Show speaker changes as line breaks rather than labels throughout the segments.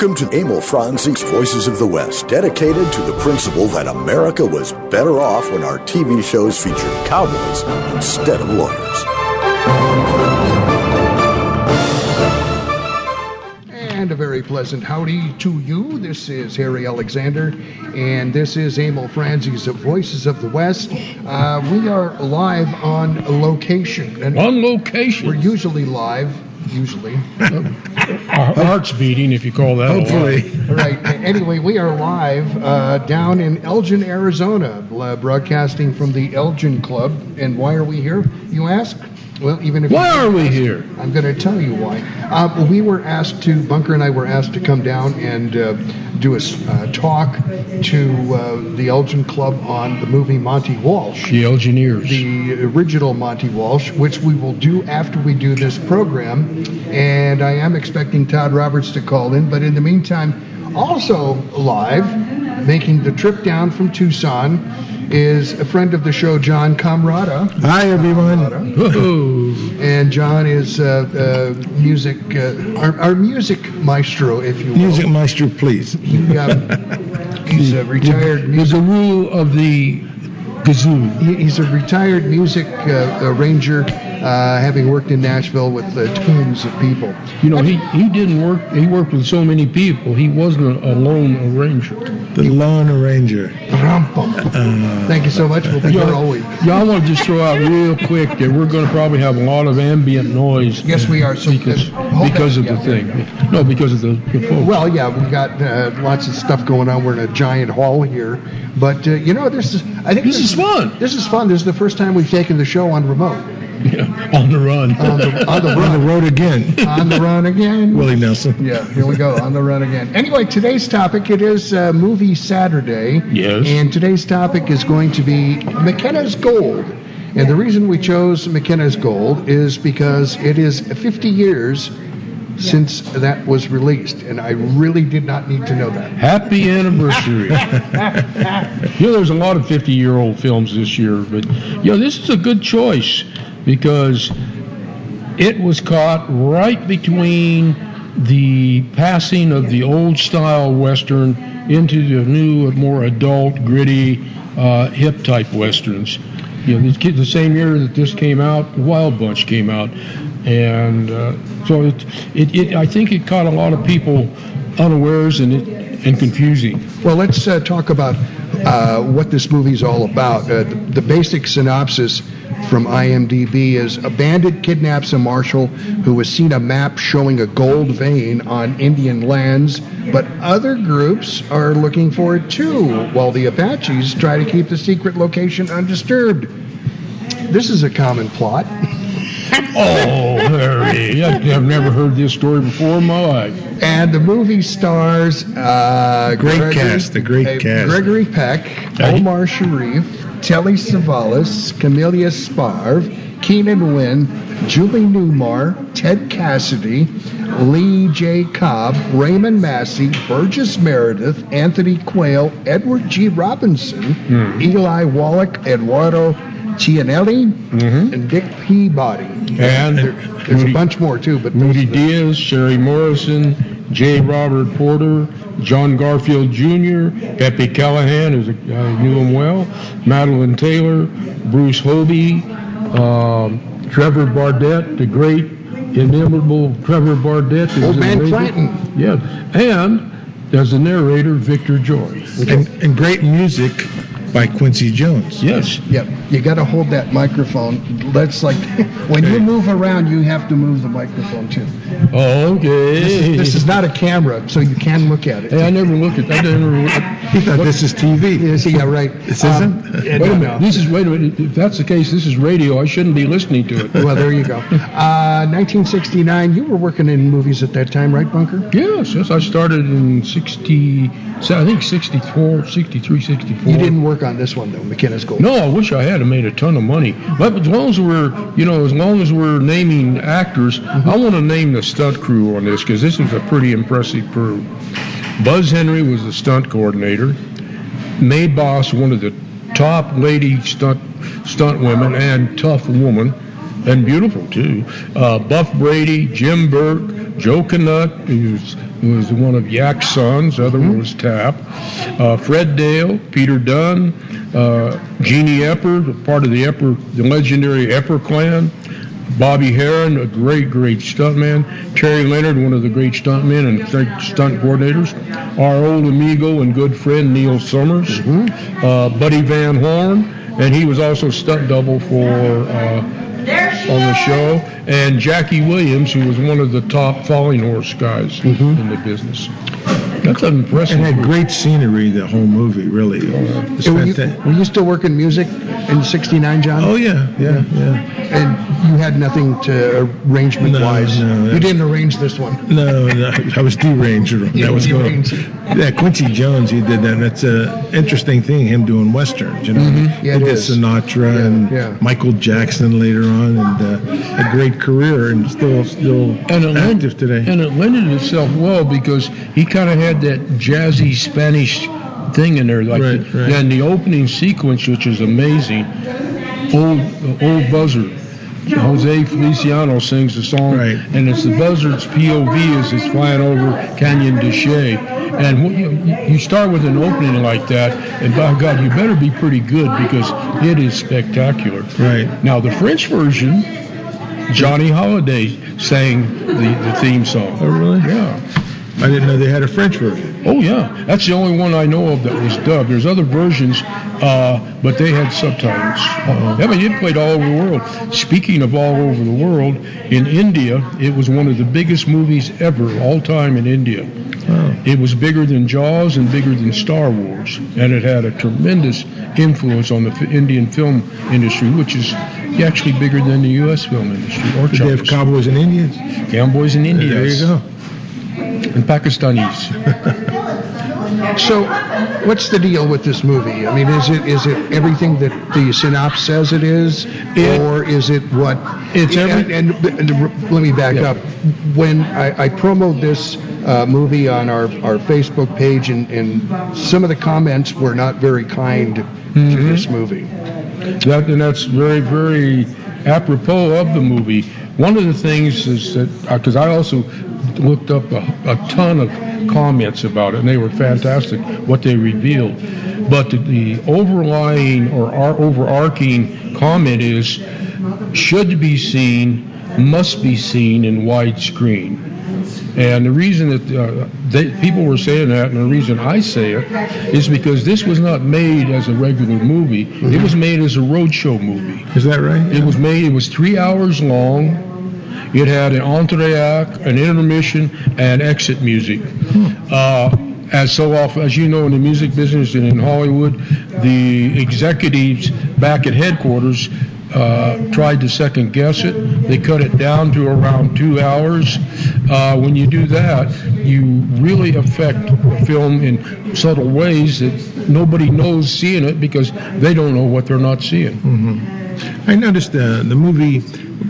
Welcome to Emil Franzi's Voices of the West, dedicated to the principle that America was better off when our TV shows featured cowboys instead of lawyers.
And a very pleasant howdy to you. This is Harry Alexander, and this is Emil Franzi's Voices of the West. Uh, we are live on location. And
On location.
We're usually live, usually.
Our heart's beating, if you call that.
Hopefully.
All right. Anyway, we are live uh, down in Elgin, Arizona, uh, broadcasting from the Elgin Club. And why are we here, you ask? Well, even if
Why
don't
are we
ask,
here?
I'm going to tell you why. Uh, we were asked to, Bunker and I were asked to come down and uh, do a uh, talk to uh, the Elgin Club on the movie Monte Walsh
The Elgineers.
the original Monte Walsh, which we will do after we do this program. And I am expecting Todd Roberts to call in, but in the meantime, also live, making the trip down from Tucson, is a friend of the show, John Komrada.
Hi, everyone.
Whoa.
And John is uh, uh, music, uh, our, our music maestro, if you will.
Music maestro, please.
He, um, he's a retired
The
music
guru of the kazoo.
He- He's a retired music uh, arranger, uh, having worked in Nashville with uh, tons of people.
You know, he, he didn't work, he worked with so many people. He wasn't a, a lone arranger.
The lone Arranger.
Rum-bum. Thank you so much. We'll be here all week.
Yeah, I want to just throw out real quick that we're going to probably have a lot of ambient noise.
Yes, we are. So
Because,
uh,
because
that-
of the
yeah.
thing. No, because of the, the folks.
Well, yeah, we've got uh, lots of stuff going on. We're in a giant hall here, but uh, you know, this is. I think
This is fun.
This is fun. This is the first time we've taken the show on remote,
Yeah, on the run.
on the, on the
On the road again.
on the run again.
Willie Nelson.
Yeah, here we go on the run again. Anyway, today's topic it is uh, movie Saturday.
Yes.
And today's topic is going to be MacKenna's Gold. And the reason we chose MacKenna's Gold is because it is 50 years since that was released, and I really did not need to know that.
Happy anniversary. you know, there's a lot of 50 year old films this year, but, you know, this is a good choice because it was caught right between the passing of the old style Western into the new, more adult, gritty, uh, hip type Westerns. You know, the same year that this came out, the Wild Bunch came out, and uh, so it, it, it, I think it caught a lot of people unawares and and confusing.
Well, let's uh, talk about uh, what this movie's all about. Uh, the, the basic synopsis from IMDb is a bandit kidnaps a marshal who has seen a map showing a gold vein on Indian lands, but other groups are looking for it too, while the Apaches try to keep the secret location undisturbed. This is a common plot.
Oh, Harry, I- I've never heard this story before in my life.
And the movie stars uh,
Great
Gregory-
cast, the great
uh,
cast.
Gregory Peck, Omar Sharif, Telly Savalas, Camilla Sparv, Keenan Wynn, Julie Newmar, Ted Cassidy, Lee J. Cobb, Raymond Massey, Burgess Meredith, Anthony Quayle, Edward G. Robinson,
Hmm.
Eli Wallach, Eduardo Ciannelli, and Dick Peabody.
Mm-hmm. And
There- there's a bunch more too, but Rudy
Diaz, Shelley Morrison, J. Robert Porter, John Garfield Jr., Pepe Callahan, I knew him well, Madeline Taylor, Bruce Hobie, um, Trevor Bardette, the great, inimitable Trevor Bardette. who's
Old Man. Clanton.
Yeah, and as the narrator, Victor Jory.
And, and great music by Quincy Jones.
Yes.
Yep, you got to hold that microphone. That's like when you move around, you have to move the microphone too.
Okay.
This is not a camera, so you can look at it.
Hey, I never looked at. I never. Looked at,
He thought this is TV.
Yes, yeah, right.
This
Um,
isn't?
yeah,
wait
no,
a
no.
minute. This is wait a minute. If that's the case, this is radio. I shouldn't be listening to it.
Well, there you go. Uh, 1969. You were working in movies at that time, right, Bunker?
Yes, yes. I started in 60, so I think 64, 63, 64.
You didn't work on this one though, MacKenna's Gold.
No, I wish I had made a ton of money. But as long as we're, you know, as long as we're naming actors, I want to name the stunt crew on this because this was a pretty impressive crew. Buzz Henry was the stunt coordinator. May Boss, one of the top lady stunt stunt women and tough woman, and beautiful too. Uh, Buff Brady, Jim Burke, Joe Canutt, who's was one of Yak's sons. The other one was Tap. Uh, Fred Dale, Peter Dunn, uh, Jeannie Epper, part of the Epper, the legendary Epper clan. Bobby Herron, a great, great stuntman. Terry Leonard, one of the great stuntmen and stunt coordinators. Our old amigo and good friend Neil Summers. Uh, Buddy Van Horn, and he was also stunt double for uh, on the show. And Jackie Williams, who was one of the top falling horse guys in the business. That's an impressive.
And had
group.
great scenery, the whole movie, really. It's
Were you, were you still working music in '69, John?
Oh, yeah, yeah, yeah.
And you had nothing to arrangement wise.
No, no,
you
that-
didn't arrange this one.
No, no, I was deranged. That was going.
deranged.
Yeah, Quincy Jones, he did that. That's a interesting thing. Him doing westerns, you know.
Mm-hmm. Yeah,
he did
is.
Sinatra and
yeah.
Michael Jackson later on, and uh, a great career, and still still
and it
active today.
And it lended itself well because he kind of had that jazzy Spanish thing in there, like
Right,
the,
right.
and the opening sequence, which is amazing. Old uh, old buzzard. Jose Feliciano sings the song,
Right.
and it's the buzzard's POV as it's flying over Canyon de Chelly. And you, you start with an opening like that, and by God, you better be pretty good because it is spectacular.
Right.
Now, the French version, Johnny Hallyday sang the, the theme song.
Oh, really?
Yeah.
I didn't know they had a French version.
Oh, yeah. That's the only one I know of that was dubbed. There's other versions, uh, but they had subtitles. I mean, it played all over the world. Speaking of all over the world, in India, it was one of the biggest movies ever, all time in India.
Oh.
It was bigger than Jaws and bigger than Star Wars, and it had a tremendous influence on the f- Indian film industry, which is actually bigger than the U.S. film industry or
Did they have cowboys and Indians?
Cowboys in India.
There you go.
And Pakistanis.
So, what's the deal with this movie? I mean, is it is it everything that the synopsis says it is,
It-
or is it what?
It's every-
And, and, and let me back
Yeah.
up. When I, I promoted this uh, movie on our, our Facebook page, and, and some of the comments were not very kind to this movie.
That, and that's very, very apropos of the movie. One of the things is that, because I also looked up a, a ton of comments about it, and they were fantastic, what they revealed. But the, the overlying or our overarching comment is should be seen, must be seen in widescreen. And the reason that uh, they, people were saying that, and the reason I say it, is because this was not made as a regular movie. It was made as a roadshow movie.
Is that right?
It was made. It was three hours long. It had an entree act, an intermission, and exit music. Uh, as so often, as you know, in the music business and in Hollywood, the executives back at headquarters uh, tried to second guess it. They cut it down to around two hours. Uh, when you do that, you really affect the film in subtle ways that nobody knows seeing it because they don't know what they're not seeing.
I noticed uh, the movie.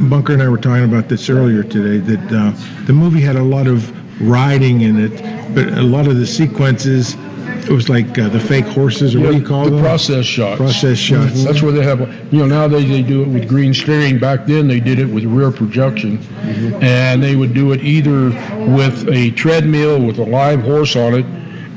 Bunker and I were talking about this earlier today. That uh, the movie had a lot of riding in it, but a lot of the sequences, it was like uh, the fake horses, or what do you call
the
them?
process shots.
Process shots.
That's where they have, you know, nowadays they do it with green steering. Back then they did it with rear projection,
Mm-hmm.
and they would do it either with a treadmill with a live horse on it,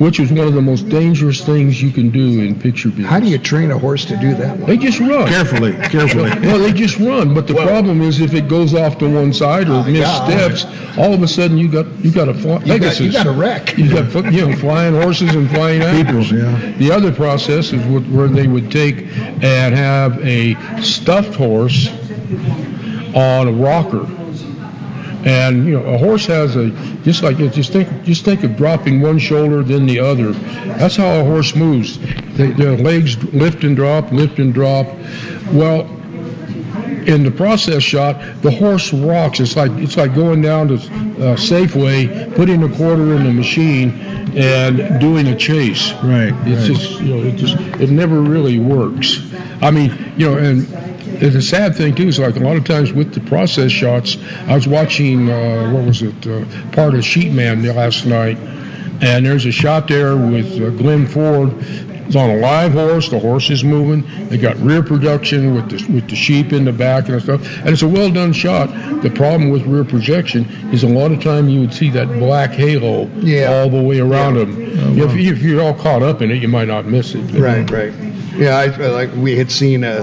which is one of the most dangerous things you can do in picture business.
How do you train a horse to do that?
They just run.
Carefully, carefully.
Well, they just run, but the problem is if it goes off to one side or oh, missteps, all of a sudden you got you got a fly,
You got, you got a wreck.
You got you know flying horses and flying actors.
yeah.
The other process is what, where they would take and have a stuffed horse on a rocker. And you know, a horse has a just like just think just think of dropping one shoulder then the other. That's how a horse moves. They, their legs lift and drop, lift and drop. Well, in the process shot, the horse rocks. It's like it's like going down to uh, Safeway, putting a quarter in the machine, and doing a chase.
Right,
It's
right.
just you know it just it never really works. I mean you know and. The sad thing too is like a lot of times with the process shots. I was watching uh, what was it uh, part of Sheepman last night, and there's a shot there with uh, Glenn Ford it's on a live horse. The horse is moving. They got rear projection with the with the sheep in the back and stuff, and it's a well done shot. The problem with rear projection is a lot of time you would see that black halo
Yeah.
all the way around
Yeah.
them. if, if you're all caught up in it, you might not miss it.
Right, right. Yeah, I like we had seen a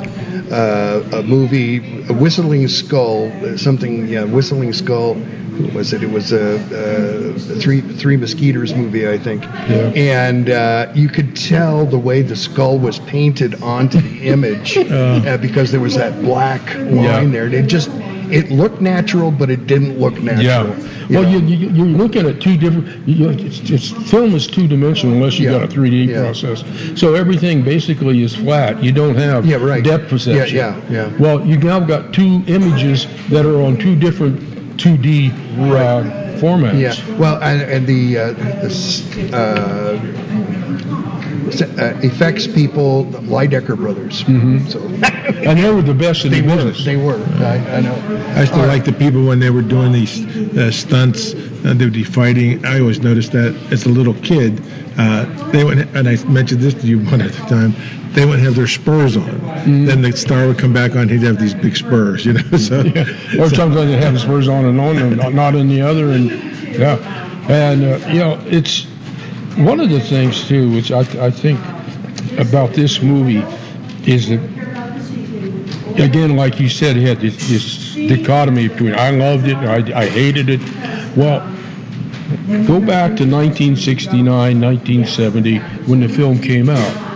uh, a movie, a Whistling Skull, uh, something. Yeah, Whistling Skull. Who was it? It was a, a three Three Mesquiteers movie, I think.
Yeah.
And uh, you could tell the way the skull was painted onto the image uh, because there was that black line
Yeah.
there, and it just it looked natural, but it didn't look natural.
Yeah.
You
Well,
know?
you, you, you're looking at two different. You know, it's, it's, film is two dimensional unless you
Yeah.
got a 3D
Yeah.
process. So everything basically is flat. You don't have
Yeah, right.
depth perception.
Yeah, yeah, yeah.
Well, you now got two images that are on two different 2D uh, formats.
Yeah. Well, and, and the, uh, the uh, uh, effects people, the Lydecker brothers. Mm-hmm. So
And they were the best in the
were.
business.
They were. I, I know.
I still
right.
like the people when they were doing these uh, stunts. Uh, they would be fighting. I always noticed that as a little kid, uh, they would, and I mentioned this to you one at the time. They wouldn't have their spurs on.
Mm-hmm.
Then the star would come back on. He'd have these big spurs, you know. So yeah.
Or sometimes they have spurs on and on and not- not in the other, and yeah, and uh, you know it's one of the things too, which I, I think about this movie is that again, like you said, it had this, this dichotomy between I loved it, I, I hated it. Well, go back to 1969, 1970 when the film came out.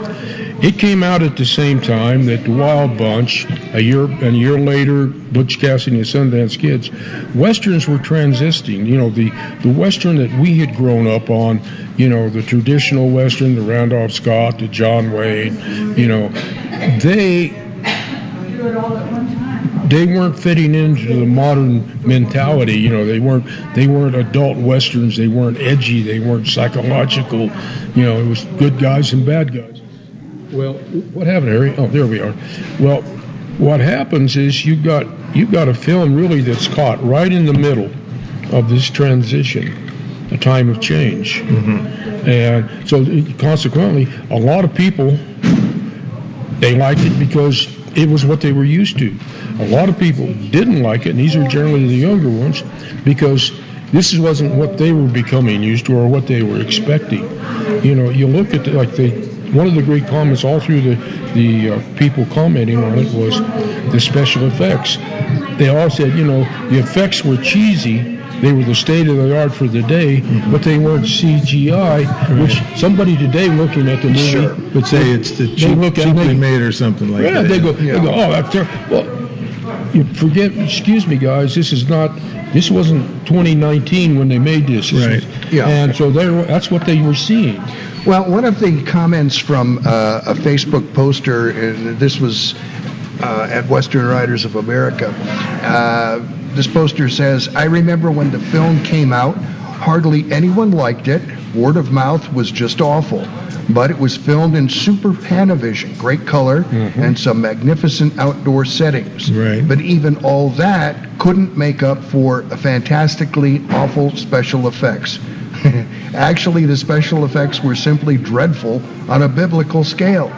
It came out at the same time that the Wild Bunch, a year a year later, Butch Cassidy and the Sundance Kids, westerns were transisting. You know, the the western that we had grown up on, you know, the traditional western, the Randolph Scott, the John Wayne, you know, they they weren't fitting into the modern mentality. You know, they weren't they weren't adult westerns. They weren't edgy. They weren't psychological. You know, it was good guys and bad guys. Well, what happened, Harry? Oh, there we are. Well, what happens is you got you got a film really that's caught right in the middle of this transition, a time of change, mm-hmm. and so consequently, a lot of people they liked it because it was what they were used to. A lot of people didn't like it, and these are generally the younger ones, because this wasn't what they were becoming used to or what they were expecting. You know, you look at the, like the one of the great comments all through the the uh, people commenting on it was the special effects. They all said, you know, the effects were cheesy. They were the state of the art for the day, but they weren't CGI, which somebody today looking at the movie
Sure.
would
say it's the
they
cheap,
look at
cheaply
they-
made or something like
yeah,
that.
they go, they go, oh, that's ter-" well, you forget, excuse me, guys, this is not, this wasn't 2019 when they made this. This
Right.
Yeah.
And so they were, that's what they were seeing.
Well, one of the comments from uh, a Facebook poster, and this was uh, at Western Writers of America, uh, this poster says, I remember when the film came out, hardly anyone liked it. Word of mouth was just awful. But it was filmed in super Panavision, great color, mm-hmm. and some magnificent outdoor settings.
Right.
But even all that couldn't make up for a fantastically awful special effects. Actually, the special effects were simply dreadful on a biblical scale.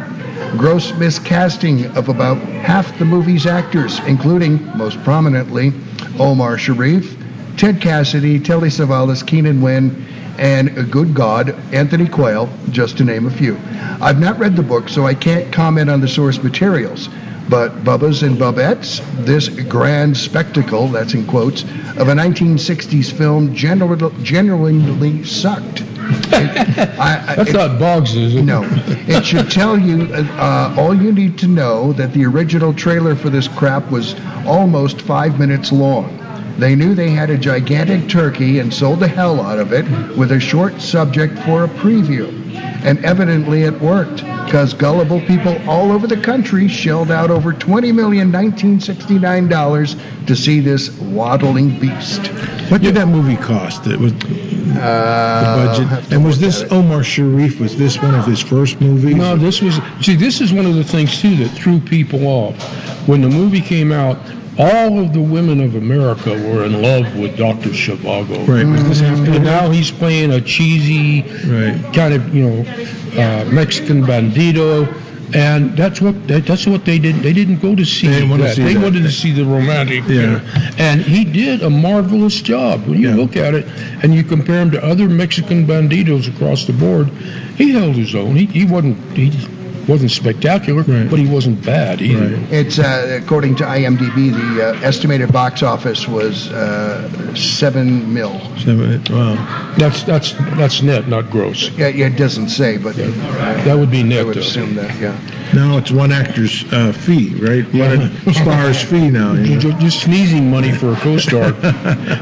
Gross miscasting of about half the movie's actors, including, most prominently, Omar Sharif, Ted Cassidy, Telly Savalas, Keenan Wynn, and, uh, good God, Anthony Quayle, just to name a few. I've not read the book, so I can't comment on the source materials. But Bubba's and Bubettes, this grand spectacle, that's in quotes, of a 1960s film generally, genuinely sucked. I, I,
That's
it-
not Boggs, is it?
no. It should tell you uh, all you need to know that the original trailer for this crap was almost five minutes long. They knew they had a gigantic turkey and sold the hell out of it with a short subject for a preview. And evidently it worked, because gullible people all over the country shelled out over $20 million $1969 to see this waddling beast.
What did that movie cost? It was
Uh,
the
I'll
budget. And was this. Omar Sharif? Was this one of his first movies?
No, this was see. This is one of the things too that threw people off. When the movie came out, all of the women of America were in love with Dr. Zhivago.
Right. After
And now he's playing a cheesy
Right.
kind of, you know, uh, Mexican bandito. And that's what that, that's what they did. They didn't go to see
They didn't to
that.
see
they
that.
wanted to see the romantic.
Yeah.
And he did a marvelous job. When you
Yeah.
look at it and you compare him to other Mexican banditos across the board, he held his own. He, he wasn't he wasn't spectacular,
Right.
but he wasn't bad either.
Right.
It's uh, according to IMDb, the uh, estimated box office was uh, seven mil.
Seven, wow.
That's that's that's net, not gross.
Yeah, yeah, it doesn't say, but uh,
That would be net.
I would
though.
assume that. Yeah.
Now it's one actor's uh, fee, right? One star's fee now. you know?
Just sneezing money for a co-star.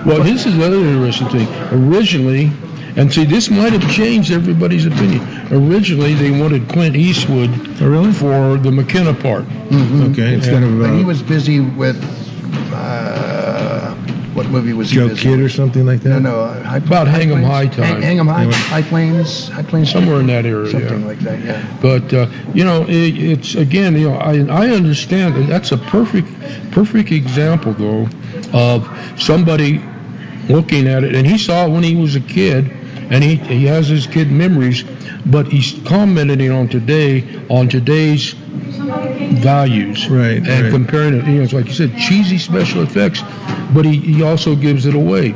well, this is another interesting thing. Originally, and see, this might have changed everybody's opinion. Originally, they wanted Clint Eastwood
Oh, really?
for the MacKenna part.
Okay, instead of
But he
uh,
was busy with uh, what movie was he
Joe
busy
Kidd or something like that.
no. uh, High,
About Hang 'em High Time.
Hang, Hang 'em High,
Hang 'em-
High Plains, High Plains.
Somewhere in that area,
Something
yeah.
like that. Yeah.
But uh, you know, it, it's again, you know, I I understand that that's a perfect perfect example though of somebody looking at it, and he saw it when he was a kid, and he he has his kid memories, but he's commenting on today on today's values,
Right,
and
right.
comparing it. You know, it's like you said, cheesy special effects, but he he also gives it away.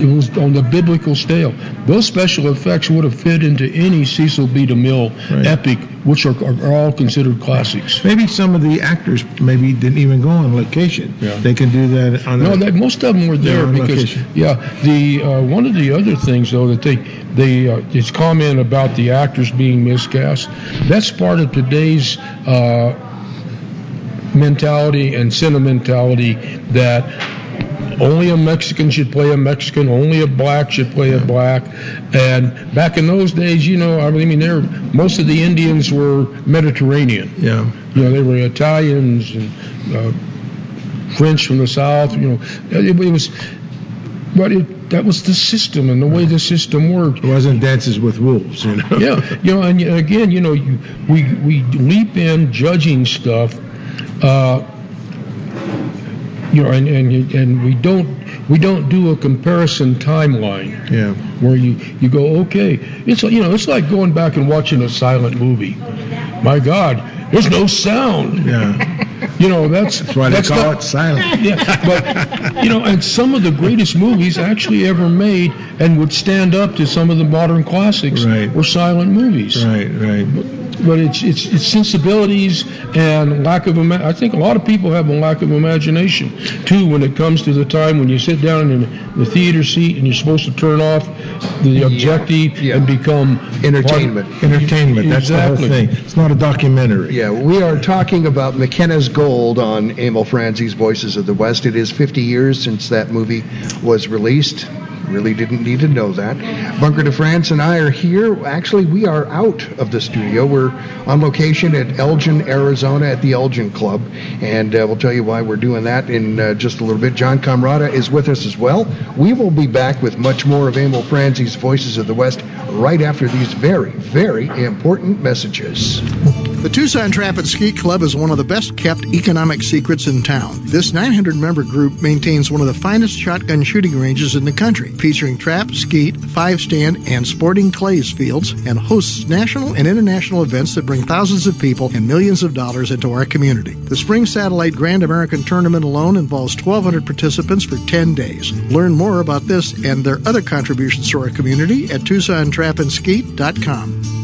It was on the biblical scale. Those special effects would have fit into any Cecil B. DeMille
Right.
epic, which are, are, all considered classics.
Maybe some of the actors maybe didn't even go on location.
Yeah.
They can do that on.
No,
a,
they, most of them were there because
location.
yeah. The uh, one of the other things though that they they uh, his comment about the actors being miscast. That's part of today's uh, mentality and sentimentality that only a Mexican should play a Mexican, only a black should play a black. And back in those days, you know, I mean, there most of the Indians were Mediterranean.
yeah.
You know, they were Italians and uh, French from the South. You know, it, it was, but it, that was the system and the way the system worked.
It wasn't Dances with Wolves, you know.
Yeah, you know, and again, you know, you, we we leap in judging stuff, uh, you know, and, and and we don't we don't do a comparison timeline
Yeah.
where you, you go, okay, it's you know, it's like going back and watching a silent movie. My God, there's no sound.
Yeah.
You know, that's
That's why they call
not-
it silent.
Yeah, but you know, and some of the greatest movies actually ever made and would stand up to some of the modern classics
Right.
were silent movies.
Right. Right.
But it's it's it's sensibilities and lack of ima- I think a lot of people have a lack of imagination too when it comes to the time when you sit down in the theater seat and you're supposed to turn off the objective
yeah.
and become
Entertainment.
Entertainment. That's
Exactly.
the whole thing. It's not a documentary.
Yeah, we are talking about MacKenna's Gold on Emil Franzi's Voices of the West. It is 50 years since that movie was released. Really didn't need to know that. Bunker de France and I are here. Actually, we are out of the studio. We're on location at Elgin, Arizona at the Elgin Club. And uh, we'll tell you why we're doing that in uh, just a little bit. John Komrada is with us as well. We will be back with much more of Emil Franzi's Voices of the West right after these very, very important messages.
The Tucson Trap and Skeet Club is one of the best kept economic secrets in town. This 900 member group maintains one of the finest shotgun shooting ranges in the country, featuring trap, skeet, five stand, and sporting clays fields, and hosts national and international events that bring thousands of people and millions of dollars into our community. The Spring Satellite Grand American Tournament alone involves 1,200 participants for 10 days. Learn more about this and their other contributions to our community at TucsonTrapandSkeet.com.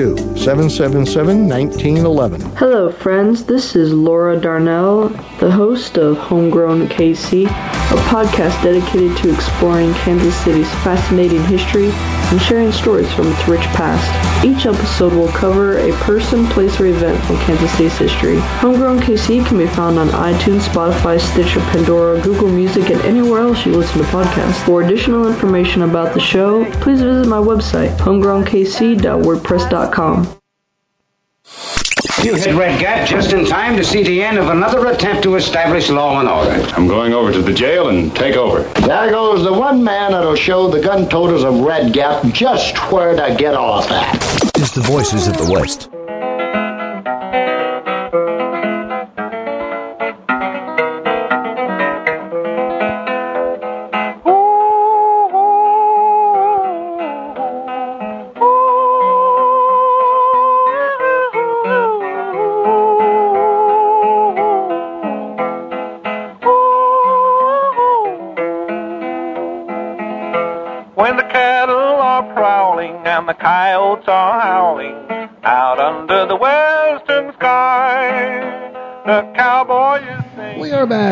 777 1911.
Hello, friends. This is Laura Darnell, the host of Homegrown KC, a podcast dedicated to exploring Kansas City's fascinating history and sharing stories from its rich past. Each episode will cover a person, place, or event from Kansas City's history. Homegrown KC can be found on iTunes, Spotify, Stitcher, Pandora, Google Music, and anywhere else you listen to podcasts. For additional information about the show, please visit my website, homegrownkc.wordpress.com.
You hit Red Gap just in time to see the end of another attempt to establish law and order.
I'm going over to the jail and take over.
There goes the one man that'll show the gun toters of Red Gap just where to get off at.
It's the voices of the West.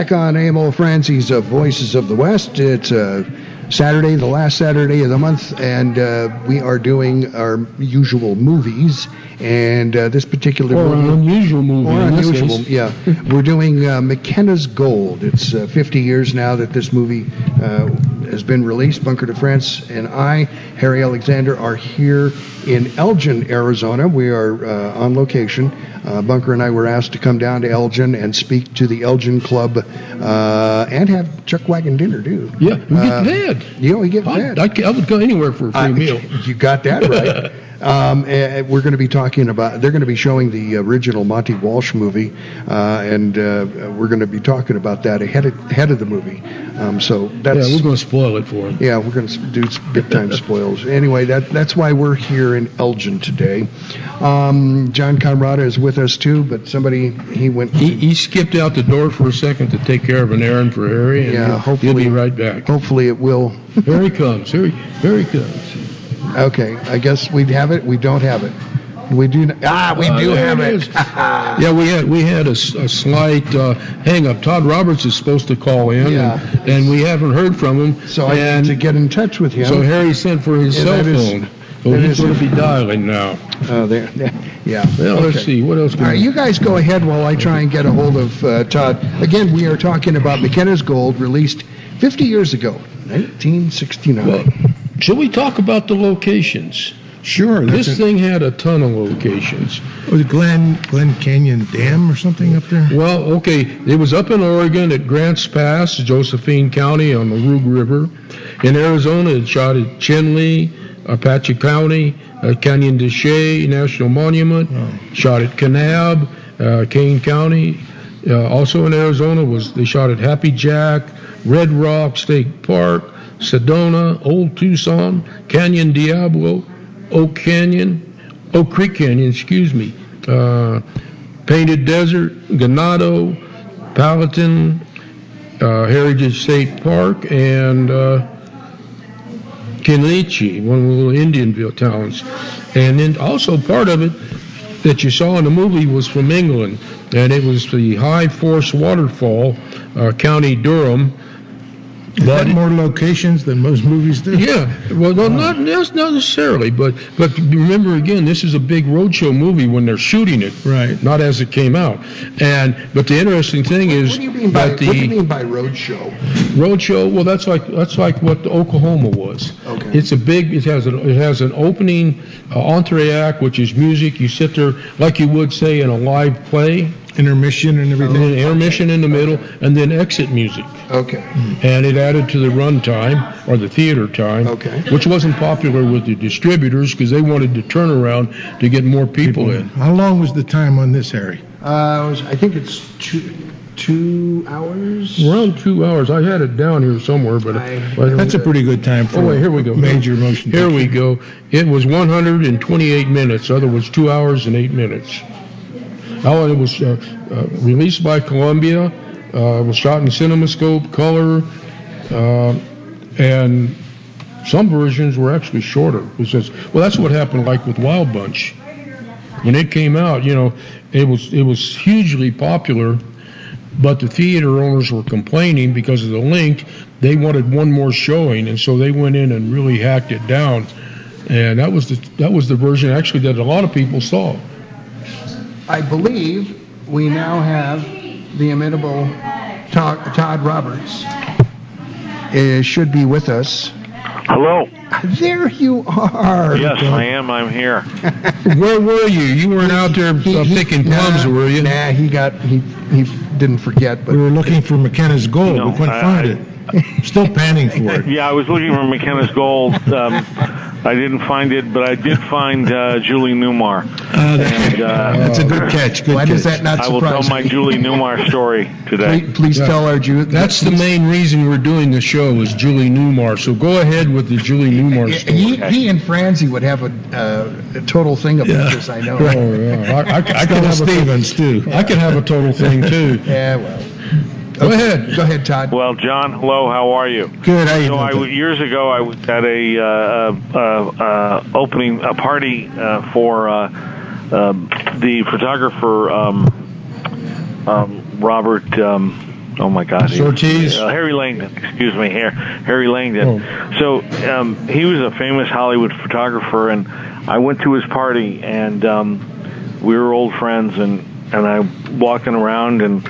Back on Emil Franzi's uh, Voices of the West. It's uh, Saturday, the last Saturday of the month, and uh, we are doing our usual movies. And uh, this particular
Or an
movie,
unusual movie.
or unusual, yeah. We're doing uh, MacKenna's Gold. It's uh, 50 years now that this movie uh, has been released. Bunker de France and I, Harry Alexander, are here in Elgin, Arizona. We are uh, on location. Uh, Bunker and I were asked to come down to Elgin and speak to the Elgin Club uh, and have chuck wagon dinner, too.
Yeah, we
Uh,
get fed.
You know, we get
I,
fed.
I, I would go anywhere for a free
I-
meal.
You got that right. Um, eh, we're going to be talking about. They're going to be showing the original Monte Walsh movie, uh, and uh, we're going to be talking about that ahead of, ahead of the movie. Um, so that's
yeah, we're going to spoil it for him.
yeah, we're going to do big time spoils. Anyway, that that's why we're here in Elgin today. Um, John Komrada is with us too, but somebody he went.
He, he skipped out the door for a second to take care of an errand for Harry, and
Yeah,
he'll,
hopefully-
he'll be right back.
Hopefully, it will.
Here he comes. Here he, here he comes.
Okay, I guess we have it. We don't have it. We do. n- Ah, we
Uh,
do
there
have
it
it.
yeah, we had we had a, a slight uh, hang up. Todd Roberts is supposed to call in,
Yeah.
and, and we haven't heard from him.
So I
and
need to get in touch with him.
so Harry sent for his
Yeah,
cell
that is-
phone. So he's going to be dialing now.
Oh, there. there. Yeah.
Well, let's see what else. Can
All right, you guys go ahead while I try and get a hold of uh, Todd. Again, we are talking about MacKenna's Gold, released 50 years ago, 1969.
Well, should we talk about the locations?
Sure.
This
a,
thing had a ton of locations.
was it Glen Glen Canyon Dam or something up there?
Well, okay, it was up in Oregon at Grants Pass, Josephine County on the Rogue River. In Arizona, it shot at Chinle, Apache County, uh, Canyon de Chelly National Monument, shot at Kanab, uh, Kane County. Uh, also in Arizona was they shot at Happy Jack, Red Rock State Park, Sedona, Old Tucson, Canyon Diablo, Oak Canyon, Oak Creek Canyon, excuse me, uh, Painted Desert, Ganado, Palatine, uh, Heritage State Park, and uh, one of the little Indianville towns. And then also part of it that you saw in the movie was from England, and it was the High Force Waterfall, uh, County Durham.
Is that more locations than most movies do?
Yeah, well, no, not, not necessarily, but but remember again, this is a big roadshow movie when they're shooting it,
Right.
Not as it came out. And but the interesting thing is
what do you mean by
the
what do you mean by roadshow?
roadshow. Well, that's like that's like what Oklahoma was.
Okay.
It's a big. It has a, it has an opening uh, entree act, which is music. You sit there like you would say in a live play.
Intermission and
and
everything.
then intermission in the middle, and then exit music.
Okay.
And it added to the run time or the theater time,
Okay.
which wasn't popular with the distributors because they wanted to turn around to get more people in.
How long was the time on this, Harry?
Uh, it was- I think it's two two hours.
Around two hours. I had it down here somewhere, but I, don't-
That's a pretty good time for
Oh, wait, here we go.
major motion.
Here we go. It was 128 minutes. Other was two hours and eight minutes. It was uh, uh, released by Columbia. Uh, was shot in CinemaScope, color, uh, and some versions were actually shorter. It says, well, that's what happened, like with Wild Bunch. When it came out, you know, it was it was hugely popular, but the theater owners were complaining because of the length. They wanted one more showing, and so they went in and really hacked it down. And that was the that was the version actually that a lot of people saw.
I believe we now have the imitable Todd, Todd Roberts. Uh, should be with us.
Hello.
There you are.
Yes, I am. I'm here.
Where were you? You weren't out there uh, picking plums, were you?
Nah, he got he he didn't forget, but
We were looking for MacKenna's gold.
No,
we couldn't
I-
find
I-
it. Still panning for it.
Yeah, I was looking for MacKenna's gold. Um, I didn't find it, but I did find uh, Julie Newmar. and, uh,
That's a good catch. Good
Why
catch.
does that not
I will tell
surprise
my? Julie Newmar story today.
Please, please
Yeah.
tell our Jew.
That's the main reason we're doing the show is Julie Newmar. So go ahead with the Julie Newmar story.
He, he and Franzi would have a, uh, a total thing about this. I know.
Oh yeah, I, I, I could
Stella
have a
Stevens too.
I could have a total thing too.
Yeah, well.
Go ahead.
Go ahead, Todd.
Well, John, hello. How are you?
Good. How you
So
doing?
w- years ago I was at a uh, uh, uh, opening a party uh, for uh, um the photographer um, um, Robert. Um, oh my God, he-
Ortiz?
uh, Harry Langdon. Excuse me, Har- Harry Langdon. So um, he was a famous Hollywood photographer, and I went to his party, and um, we were old friends, and and I walking around and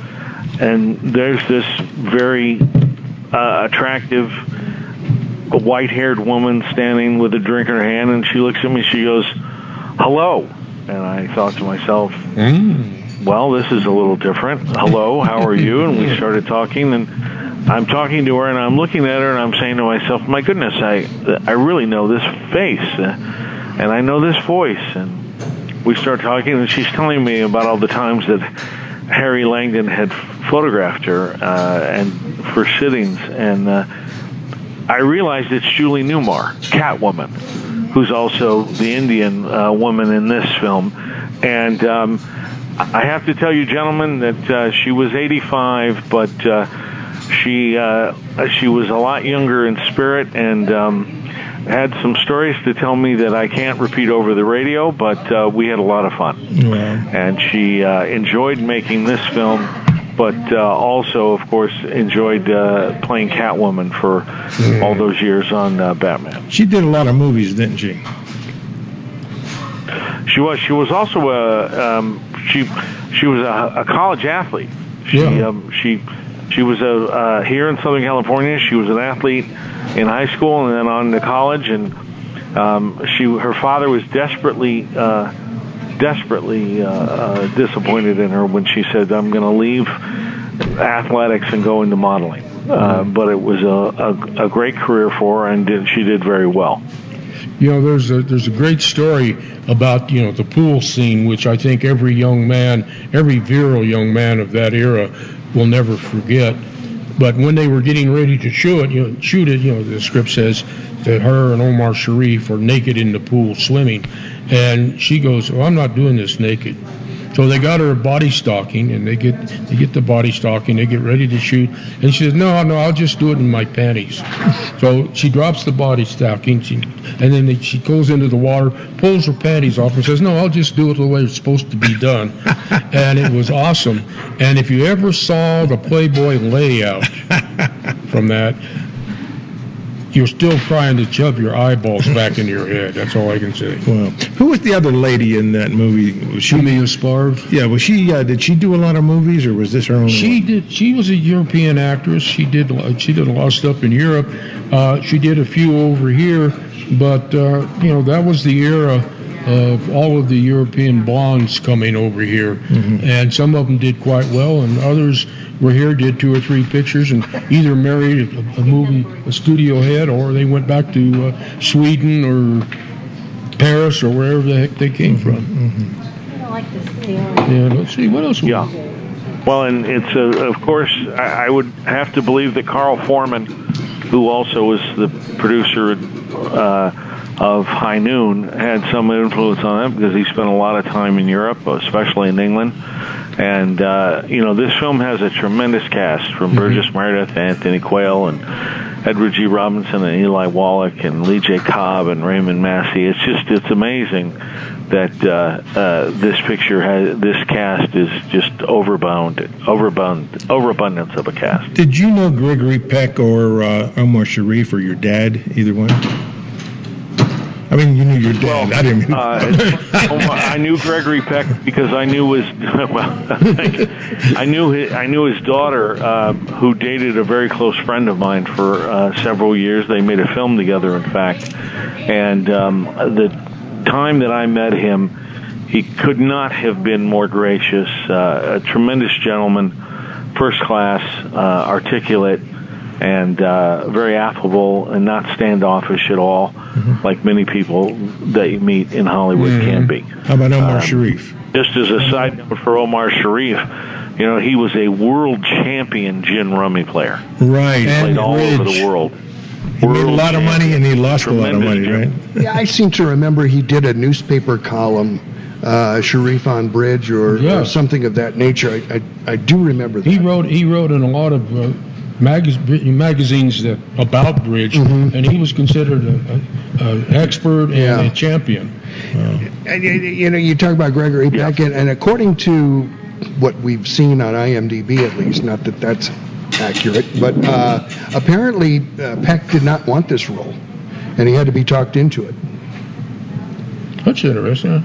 and there's this very uh, attractive white-haired woman standing with a drink in her hand, and she looks at me. She goes, "Hello," and I thought to myself, "Well, this is a little different. Hello, how are you?" And we started talking, and I'm talking to her, and I'm looking at her, and I'm saying to myself, "My goodness, I I really know this face, uh, and I know this voice." And we start talking, and she's telling me about all the times that Harry Langdon had photographed her uh, and for sittings, and uh, I realized it's Julie Newmar, Catwoman, who's also the Indian uh, woman in this film, and um, I have to tell you, gentlemen, that uh, she was 85, but uh, she uh, she was a lot younger in spirit and. Um, had some stories to tell me that I can't repeat over the radio, but uh, we had a lot of fun and she uh, enjoyed making this film, but uh, also, of course, enjoyed uh, playing Catwoman for all those years on uh, Batman.
she did a lot of movies, didn't she?
She was she was also a um, she she was a, a college athlete. She
Yeah.
um, she she was a uh, here in Southern California. She was an athlete in high school and then on to college, and um, she her father was desperately. Uh, desperately uh, uh, disappointed in her when she said, "I'm going to leave athletics and go into modeling." Uh, but it was a, a, a great career for her, and did, she did very well.
You know, there's a there's a great story about you know the pool scene, which I think every young man, every virile young man of that era, will never forget. But when they were getting ready to shoot it, you know, shoot it, you know, the script says that her and Omar Sharif are naked in the pool swimming, and she goes, "Well, I'm not doing this naked." So they got her a body stocking, and they get they get the body stocking. They get ready to shoot, and she says, "No, no, I'll just do it in my panties." So she drops the body stocking, she, and then they, she goes into the water, pulls her panties off, and says, "No, I'll just do it the way it's supposed to be done." and it was awesome. And if you ever saw the Playboy layout from that, you're still trying to shove your eyeballs back into your head. That's all I can say.
Well, who was the other lady in that movie? Was she?
Emilia Sparv.
Yeah, was she? Uh, did she do a lot of movies, or was this her only?
She
one?
did. She was a European actress. She did. She did a lot of stuff in Europe. Uh, she did a few over here, but uh, you know that was the era of all of the European blondes coming over here, and some of them did quite well, and others were here, did two or three pictures, and either married a, a movie, a studio head, or they went back to uh, Sweden or Paris or wherever the heck they came from. Yeah, let's see what else.
Yeah. Well, and it's uh, of course I, I would have to believe that Carl Foreman, who also was the producer uh, of High Noon, had some influence on it because he spent a lot of time in Europe, especially in England. And uh, you know, this film has a tremendous cast from Burgess Meredith, Anthony Quayle, and Edward G. Robinson, and Eli Wallach, and Lee J. Cobb, and Raymond Massey. It's just it's amazing that uh, uh, this picture has this cast is just overbound, overbound, overabundance of a cast.
Did you know Gregory Peck or uh, Omar Sharif or your dad? Either one? I mean, you knew your dad. I didn't.
Uh, Omar, I knew Gregory Peck because I knew his well, I knew his, I knew his daughter, uh, who dated a very close friend of mine for uh, several years. They made a film together, in fact, and um, the time that I met him, he could not have been more gracious. Uh, a tremendous gentleman, first class, uh, articulate, and uh, very affable and not standoffish at all, like many people that you meet in Hollywood can be.
How about Omar
Um,
Sharif?
Just as a side note for Omar Sharif, you know, he was a world champion gin rummy player.
Right.
He played all over the world.
He made a lot of money and he lost a lot of money, right?
Yeah, I seem to remember he did a newspaper column, uh, Sharif on Bridge, or,
Yeah.
or something of that nature. I, I, I do remember that.
He wrote he wrote in a lot of uh, magaz- magazines that about bridge,
Mm-hmm.
and he was considered an expert and
Yeah.
a champion.
And, you- you know, you talk about Gregory Peck, and, and according to what we've seen on IMDb, at least, not that that's accurate, but uh, apparently uh, Peck did not want this role, and he had to be talked into it.
That's interesting.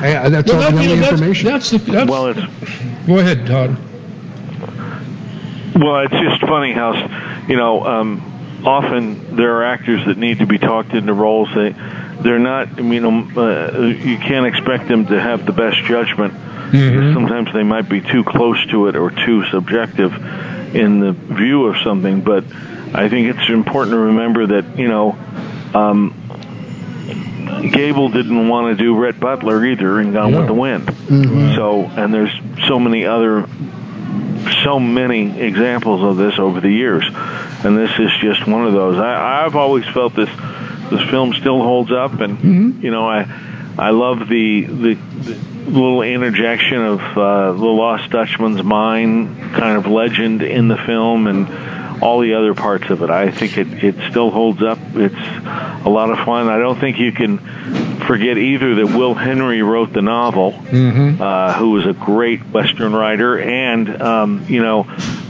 Yeah, that's
Well,
all
that-
the
you know, that's-
information.
That's the. That's,
Well, it's
go ahead, Todd.
Well, it's just funny how, you know, um, often there are actors that need to be talked into roles. They, they're not. I mean, um, uh, you can't expect them to have the best judgment. because Sometimes they might be too close to it or too subjective in the view of something. But I think it's important to remember that you know. Um, Gable didn't want to do Rhett Butler either in Gone with the Wind. So, and there's so many other so many examples of this over the years, and this is just one of those. I, I've always felt this this film still holds up, and you know, I I love the the, the little interjection of uh, the Lost Dutchman's mine kind of legend in the film, and all the other parts of it. I think it it still holds up. It's a lot of fun. I don't think you can forget either that Will Henry wrote the novel uh, who was a great Western writer, and um, you know,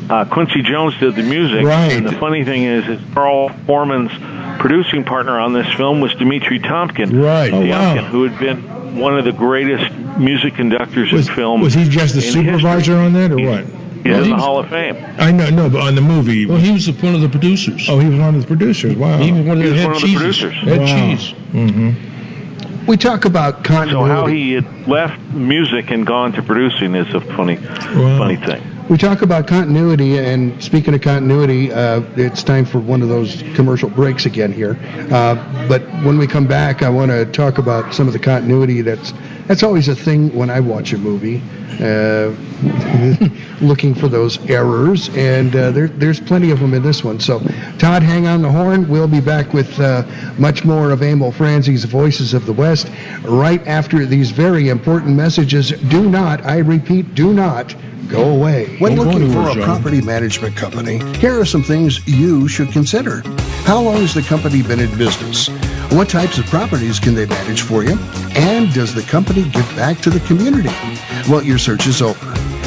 uh, Quincy Jones did the music.
Right.
And the funny thing is, is Carl Foreman's producing partner on this film was Dimitri Tiomkin.
Right. Oh, wow.
Who had been one of the greatest music conductors
Was,
in film.
was he just the
in
supervisor on that, or what?
He's in
he
the
was-
Hall of Fame.
I know, no, but on the movie.
Well, he was one of the producers.
oh, he was one of the producers. Wow.
He was one of
He
the
was
head
one of the producers.
Head
Wow.
cheese.
Mm-hmm.
we talk about
So
continuity.
how he had left music and gone to producing is a funny,
Wow.
funny thing.
We talk about continuity, and speaking of continuity, uh, it's time for one of those commercial breaks again here. Uh, but when we come back, I want to talk about some of the continuity that's that's always a thing when I watch a movie, uh, looking for those errors, and uh, there, there's plenty of them in this one. So, Todd, hang on the horn. We'll be back with uh, much more of Emil Franzi's Voices of the West right after these very important messages. Do not, I repeat, do not go away.
When
Don't
looking for a
John.
property management company, here are some things you should consider. How long has the company been in business? What types of properties can they manage for you? And does the company give back to the community? Well, your search is over.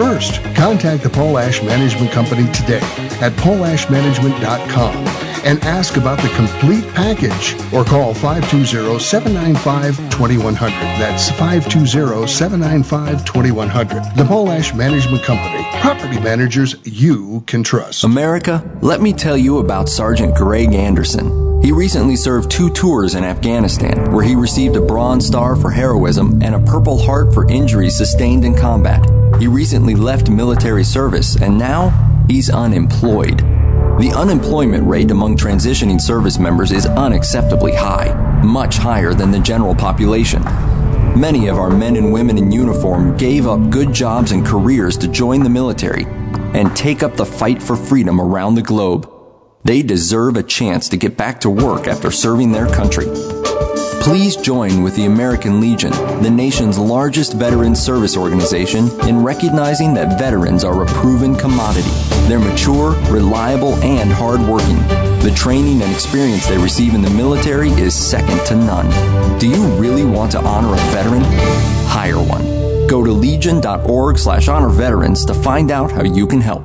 first. Contact the Paul Ash Management Company today at paulashmanagement.com and ask about the complete package or call 520-795-2100. That's 520-795-2100. The Paul Ash Management Company. Property managers you can trust.
America, let me tell you about Sergeant Greg Anderson. He recently served two tours in Afghanistan, where he received a Bronze Star for heroism and a Purple Heart for injuries sustained in combat. He recently left military service, and now he's unemployed. The unemployment rate among transitioning service members is unacceptably high, much higher than the general population. Many of our men and women in uniform gave up good jobs and careers to join the military and take up the fight for freedom around the globe. They deserve a chance to get back to work after serving their country. Please join with the American Legion, the nation's largest veteran service organization, in recognizing that veterans are a proven commodity. They're mature, reliable, and hardworking. The training and experience they receive in the military is second to none. Do you really want to honor a veteran? Hire one. Go to legion.org slash honor veterans to find out how you can help.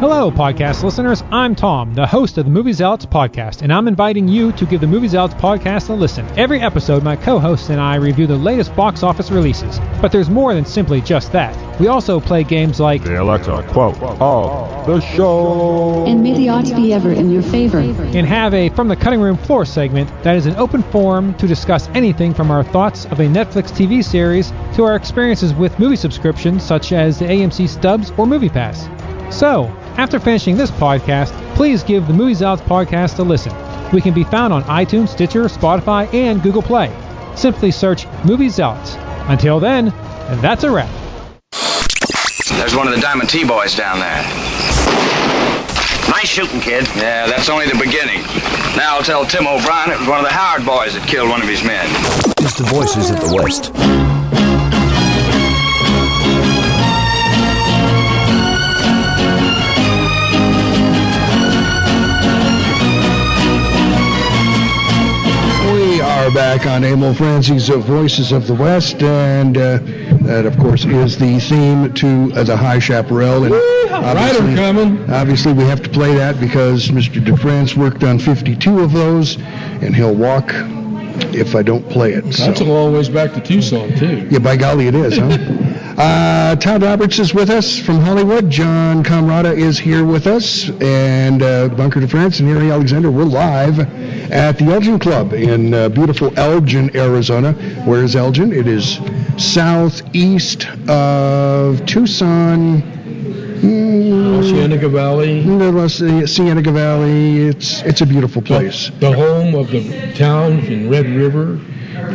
Hello, podcast listeners. I'm Tom, the host of the Movie Zealots podcast, and I'm inviting you to give the Movie Zealots podcast a listen. Every episode, my co hosts and I review the latest box office releases. But there's more than simply just that. We also play games like
The Alexa quote of the show.
And may the odds be ever in your favor.
and have a From the Cutting Room Floor segment that is an open forum to discuss anything from our thoughts of a Netflix TV series to our experiences with movie subscriptions such as the AMC Stubs or MoviePass. So, after finishing this podcast, please give the Movie Zealots podcast a listen. We can be found on iTunes, Stitcher, Spotify, and Google Play. Simply search Movie Zealots. Until then, and that's a wrap.
There's one of the Diamond T boys down there. Nice shooting, kid. Yeah, that's only the beginning. Now I'll tell Tim O'Brien it was one of the Howard boys that killed one of his men.
It's the voices of the West.
Are back on Emil Franzi's Voices of the West, and uh, that, of course, is the theme to uh, the High Chaparral. And
coming.
Obviously, we have to play that because Mr. DeFrance worked on 52 of those, and he'll walk if I don't play it. So.
That's a long ways back to Tucson, too.
Yeah, by golly, it is, huh? Uh, Todd Roberts is with us from Hollywood. John Komrada is here with us. And uh, Bunker DeFrance and Harry Alexander, we're live at the Elgin Club in uh, beautiful Elgin, Arizona. Where is Elgin? It is southeast of Tucson. Mm,
Cienega Valley.
Cienega Valley. It's it's a beautiful place.
The home of the town in Red River.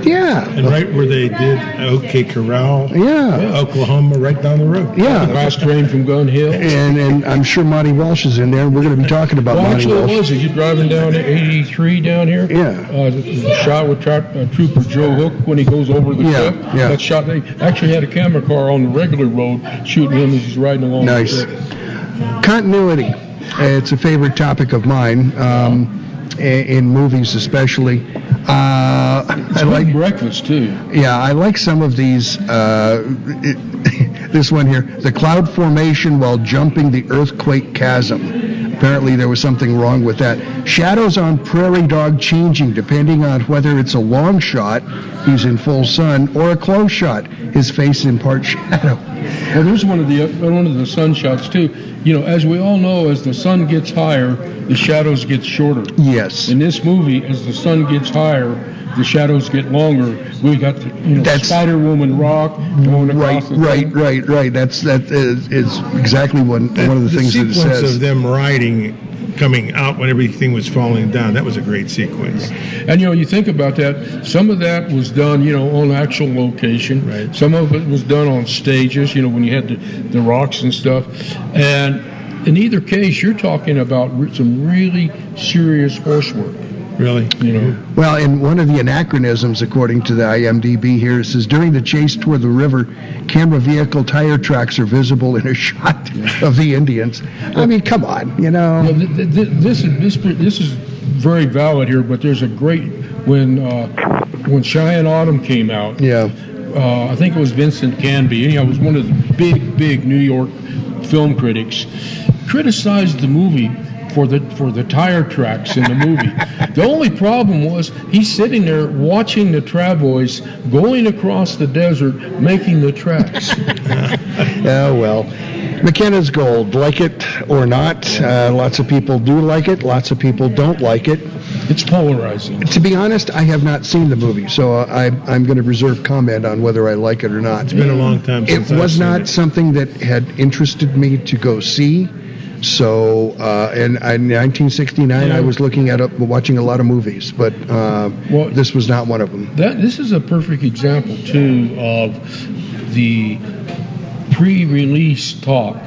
Yeah.
And right where they did OK Corral.
Yeah.
Oklahoma, right down the road.
Yeah.
Last train from Gun Hill.
And and I'm sure Monte Walsh is in there. We're going to be talking about
Well,
Monte
actually, it
Walsh.
was. Are you driving down 83 down here?
Yeah.
Uh, the, the shot with tra- uh, Trooper Joe Hook when he goes over the
Yeah,
cliff.
yeah.
That shot. They actually had a camera car on the regular road shooting him as he's riding along.
Nice.
The.
Continuity. Uh, It's a favorite topic of mine, um, in movies especially. Uh,
It's
I like
breakfast too.
Yeah, I like some of these. Uh, it, this one here, the cloud formation while jumping the earthquake chasm. Apparently, there was something wrong with that. Shadows on prairie dog changing depending on whether it's a long shot, he's in full sun, or a close shot, his face in part shadow.
Well, there's one of the uh, one of the sun shots too. You know, as we all know, as the sun gets higher, the shadows get shorter.
Yes.
In this movie, as the sun gets higher, the shadows get longer. We got the you know
That's-
Spider Woman rock going
Right,
across the
right,
thing.
right, right. That's that is, is exactly one one of the, things that it
sequence
says.
of them riding, coming out when everything was falling down, that was a great sequence.
And you know, you think about that. Some of that was done, you know, on actual location.
Right.
Some of it was done on stages. You know, when you had the, the rocks and stuff. And in either case, you're talking about some really serious horse work.
Really?
You know.
Well, in one of the anachronisms, according to the IMDb here, it says during the chase toward the river, camera vehicle tire tracks are visible in a shot of the Indians. I mean, come on, you know.
Well, th- th- th- this is this this is very valid here, but there's a great when uh, when Cheyenne Autumn came out.
Yeah.
uh, I think it was Vincent Canby. Anyhow, it was one of the big, big New York film critics. Criticized the movie for the for the tire tracks in the movie. the only problem was he's sitting there watching the travois going across the desert making the tracks.
Oh well. MacKenna's Gold, like it or not, uh, lots of people do like it. Lots of people don't like it.
It's polarizing.
To be honest, I have not seen the movie, so I, I'm going to reserve comment on whether I like it or not.
It's been a long time
It
since I've
was
seen
not
it.
something that had interested me to go see. So, uh, and in 1969, I was looking at a, watching a lot of movies, but uh, this was not one of them.
That this is a perfect example too of the pre-release talk.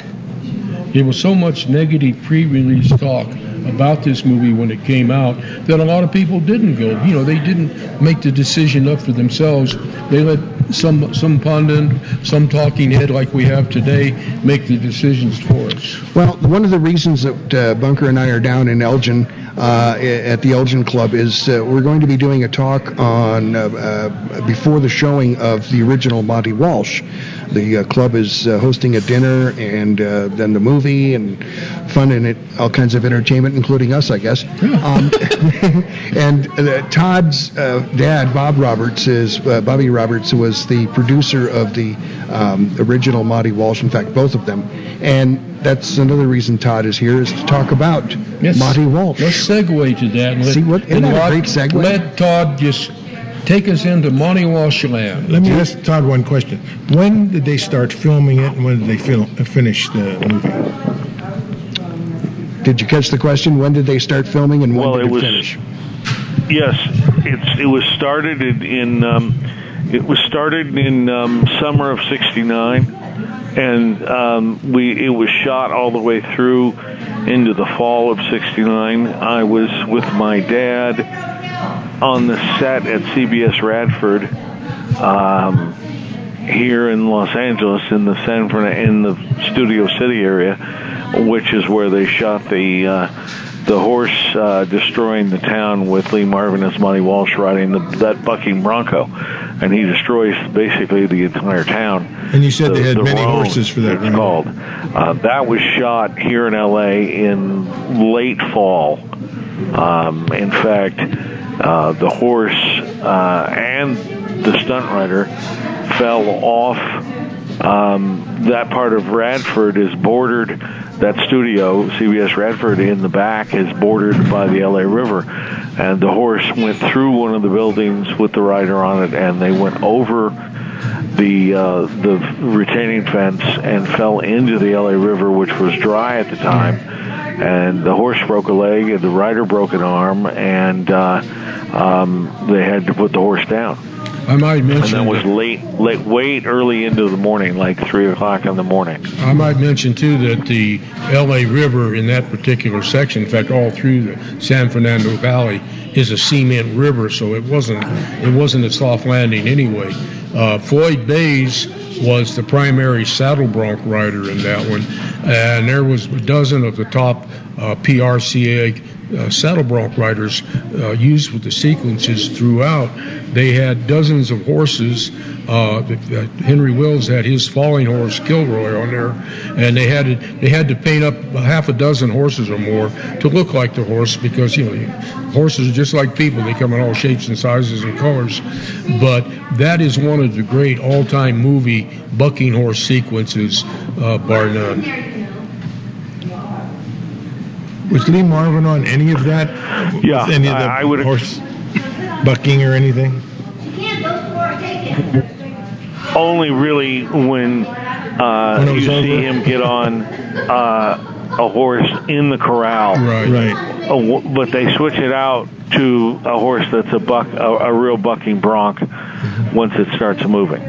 There was so much negative pre-release talk about this movie when it came out that a lot of people didn't go. You know, they didn't make the decision up for themselves. They let some some pundit, some talking head like we have today, make the decisions for us.
Well, one of the reasons that uh, Bunker and I are down in Elgin uh, at the Elgin Club is uh, we're going to be doing a talk on uh, uh, before the showing of the original Monte Walsh. The uh, club is uh, hosting a dinner and uh, then the movie and fun and it, all kinds of entertainment, including us, I guess. Um, and uh, Todd's uh, dad, Bob Roberts, is uh, Bobby Roberts, was the producer of the um, original Monte Walsh. In fact, both of them. And that's another reason Todd is here is to talk about
Yes.
Monte Walsh.
Let's segue to that. Let,
See what- isn't that a great segue?
Let Todd just take us into Monte Walsh land.
Let me ask Todd one question. When did they start filming it, and when did they film, uh, finish the movie?
Did you catch the question? When did they start filming and when
Well,
did
it
it
was-
finish?
Yes, it's it was started in, in um, it was started in um, summer of '69, and um, we it was shot all the way through into the fall of '69. I was with my dad on the set at CBS Radford um, here in Los Angeles in the San Fernando in the Studio City area, which is where they shot the uh, the horse uh, destroying the town with Lee Marvin as Monte Walsh riding the, that bucking bronco, and he destroys basically the entire town.
And you said
The-
they had
the
many
Roan,
horses for that.
It's
right?
called. Uh, that was shot here in L.A. in late fall. Um, in fact, uh, the horse uh, and the stunt rider fell off. Um, that part of Radford is bordered. That studio, CBS Radford, in the back is bordered by the LA River, and the horse went through one of the buildings with the rider on it, and they went over the uh, the retaining fence and fell into the LA River, which was dry at the time. And the horse broke a leg, and the rider broke an arm, and uh, um, they had to put the horse down.
I might
And
mention
that was late, late, late, early into the morning, like three o'clock in the morning.
I might mention too that the LA River in that particular section, in fact, all through the San Fernando Valley, is a cement river, so it wasn't it wasn't a soft landing anyway. Uh, Floyd Bays was the primary saddle bronc rider in that one, and there was a dozen of the top uh, PRCA uh, saddle bronc riders uh, used with the sequences throughout. They had dozens of horses. Uh, that, Henry Wills had his falling horse Kilroy on there, and they had to, they had to paint up half a dozen horses or more to look like the horse because you know horses are just like people; they come in all shapes and sizes and colors. But that is one of the great all-time movie bucking horse sequences, uh, bar none.
Was Lee Marvin on any of that?
Yeah,
any of the
I- I would-
horse bucking or anything?
Only really when, uh,
When
you see
over?
him get on uh, a horse in the corral.
Right.
Right.
Uh, but they switch it out to a horse that's a buck, a, a real bucking bronc, once it starts moving.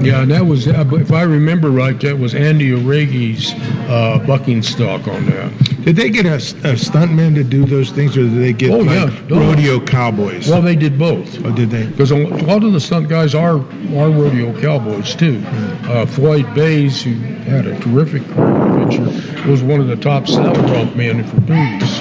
Yeah, and that was, uh, if I remember right, that was Andy O'Reilly's uh, bucking stock on that.
Did they get a, a stuntman to do those things, or did they get
Oh,
like
yeah. No.
rodeo cowboys?
Well, they did both.
oh, did they?
Because a lot of the stunt guys are are rodeo cowboys too. Uh, Floyd Bays, who had a terrific career picture, was one of the top saddle bronc men for movies.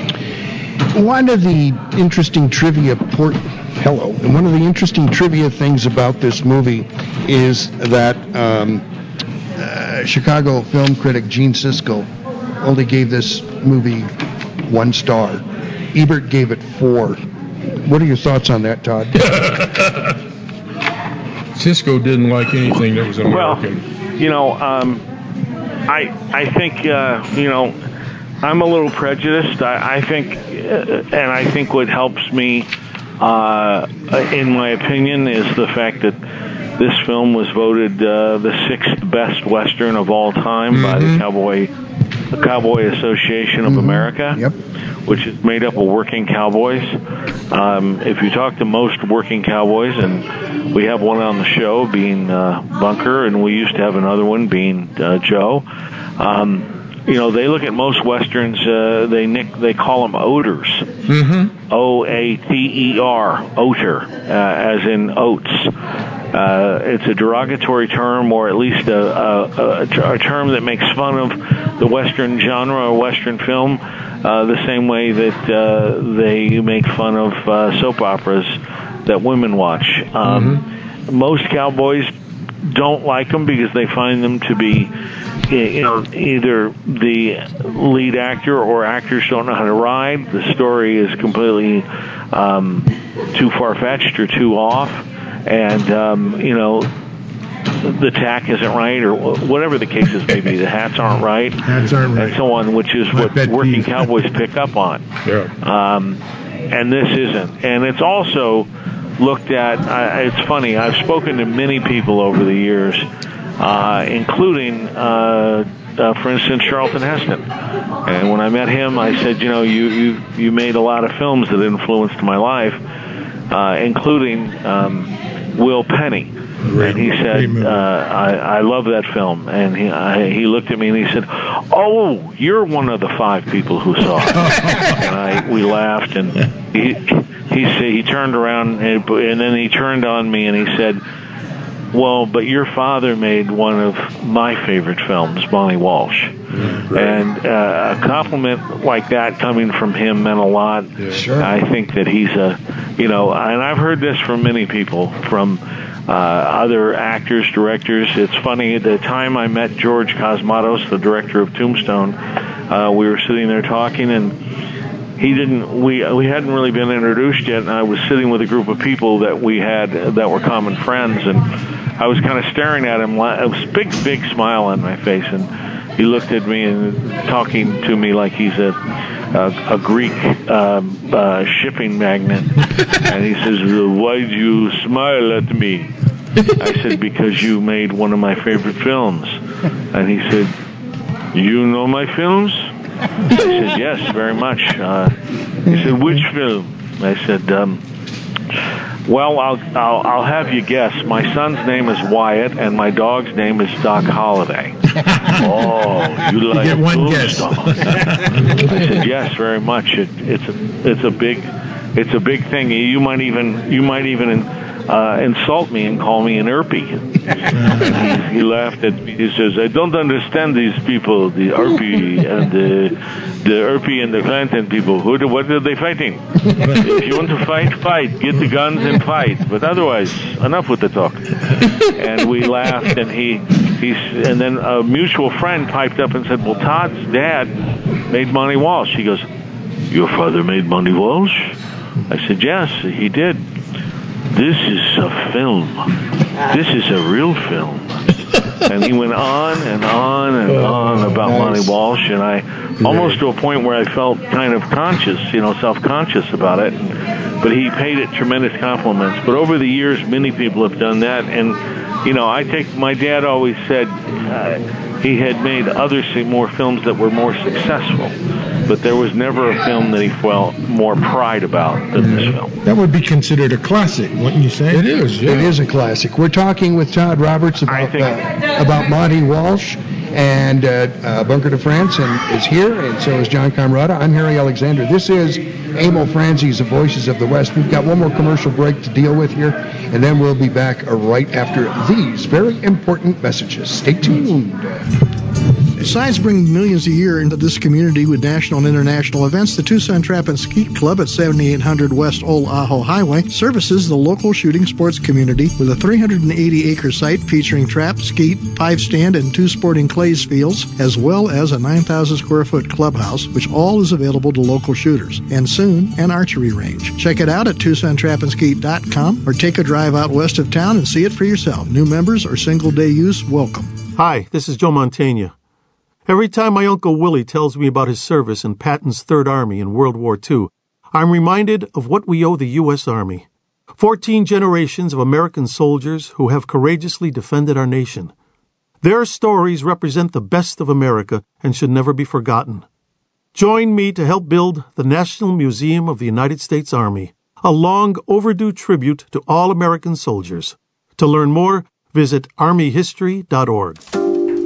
One of the interesting trivia port hello, and one of the interesting trivia things about this movie is that um, uh, Chicago film critic Gene Siskel only gave this movie one star. Ebert gave it four. What are your thoughts on that, Todd?
Siskel didn't like anything that was American.
Well, You know, um, I I think uh, you know I'm a little prejudiced. I, I think, uh, and I think what helps me, uh, in my opinion, is the fact that this film was voted uh, the sixth best western of all time by the Cowboy the Cowboy Association of America.
Yep.
Which is made up of working cowboys. Um, if you talk to most working cowboys, and we have one on the show being uh, Bunker, and we used to have another one being uh, Joe. Um, you know, they look at most westerns. Uh, they nick, they call them oaters.
Mm-hmm.
O A T E R, oater, uh, as in oats. Uh, it's a derogatory term, or at least a, a, a, a term that makes fun of the Western genre or Western film, uh, the same way that uh, they make fun of uh, soap operas that women watch. Um, Most cowboys don't like them because they find them to be, you know, either the lead actor or actors don't know how to ride. The story is completely um, too far fetched or too off, and um, you know, the tack isn't right or whatever the cases may be. The hats aren't right,
Hats aren't right, and
so on, which is
My
what working cowboys pick up on
Yeah.
um, and this isn't. And it's also looked at. Uh, it's funny. I've spoken to many people over the years, uh, including, uh, uh, for instance, Charlton Heston. And when I met him, I said, you know, you you you made a lot of films that influenced my life, uh, including um, Will Penny. And he said, uh, I, "I love that film." And he I, he looked at me and he said, "Oh, you're one of the five people who saw it." and I we laughed and he he said he turned around and, and then he turned on me and he said, "Well, but your father made one of my favorite films, Monte Walsh." And uh, a compliment like that coming from him meant a lot.
Sure.
I think that he's a, you know, and I've heard this from many people, from uh, other actors, directors. It's funny, at the time I met George Cosmatos, the director of Tombstone, uh, we were sitting there talking and he didn't we we hadn't really been introduced yet and I was sitting with a group of people that we had that were common friends and I was kind of staring at him a big big smile on my face and he looked at me and talking to me like he's a a, a Greek um, uh, shipping magnate and he says why do you smile at me? I said because you made one of my favorite films. And he said you know my films I said, yes, very much. Uh, he said, which film? I said, um, well, I'll, I'll I'll have you guess. My son's name is Wyatt, and my dog's name is Doc Holliday. oh, you like
get one
guess. I said, yes, very much. It, it's a it's a big it's a big thing. You might even you might even uh, insult me and call me an Erpy. he, he laughed at me. He says, "I don't understand these people, the Erpy and the the Erpy and the Clanton people. Who do, what are they fighting? if you want to fight, fight. Get the guns and fight. But otherwise, enough with the talk." And we laughed, and he he and then a mutual friend piped up and said, "Well, Todd's dad made Monte Walsh." He goes, "Your father made Monte Walsh?" I said, "Yes, he did." This is a film. This is a real film. And he went on and on and on about Monte Walsh, and I almost to a point where I felt kind of conscious, you know, self-conscious about it. But he paid it tremendous compliments. But over the years, many people have done that, and you know, I take my dad always said uh, he had made other more films that were more successful, but there was never a film that he felt more pride about than this film.
That would be considered a classic, wouldn't you say?
It is. It is a classic. We're talking with Todd Roberts about uh, about Monte Walsh, and uh, uh, Bunker de France and is here, and so is John Komrada. I'm Harry Alexander. This is Emil Franzi's The Voices of the West. We've got one more commercial break to deal with here, and then we'll be back uh, right after these very important messages. Stay tuned.
Besides bringing millions a year into this community with national and international events, the Tucson Trap and Skeet Club at 7800 West Old Ajo Highway services the local shooting sports community with a 380 acre site featuring trap, skeet, five stand, and two sporting clays fields, as well as a 9,000 square foot clubhouse, which all is available to local shooters, and soon an archery range. Check it out at TucsonTrapandSkeet.com or take a drive out west of town and see it for yourself. New members or single day use welcome.
Hi, this is Joe Mantegna. Every time my Uncle Willie tells me about his service in Patton's Third Army in World War II, I'm reminded of what we owe the U.S. Army. Fourteen generations of American soldiers who have courageously defended our nation. Their stories represent the best of America and should never be forgotten. Join me to help build the National Museum of the United States Army, a long overdue tribute to all American soldiers. To learn more, visit armyhistory.org.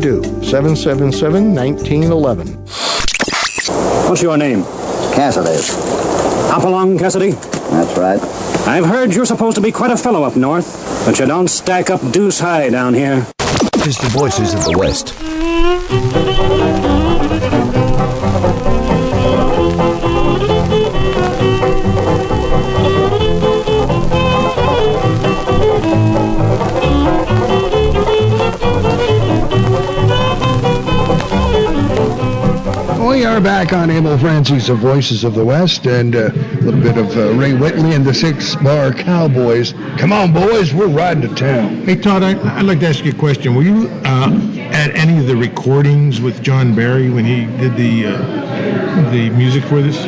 do. 777 1911.
What's your name?
Cassidy.
Hopalong Cassidy?
That's right.
I've heard you're supposed to be quite a fellow up north, but you don't stack up deuce high down here.
Is the voices of the West.
Are back on Emil Franzi's of Voices of the West and uh, a little bit of uh, Ray Whitley and the Six Bar Cowboys. Come on, boys, we're riding to town.
Hey, Todd, I, I'd like to ask you a question. Were you uh, at any of the recordings with John Barry when he did the uh, the music for this?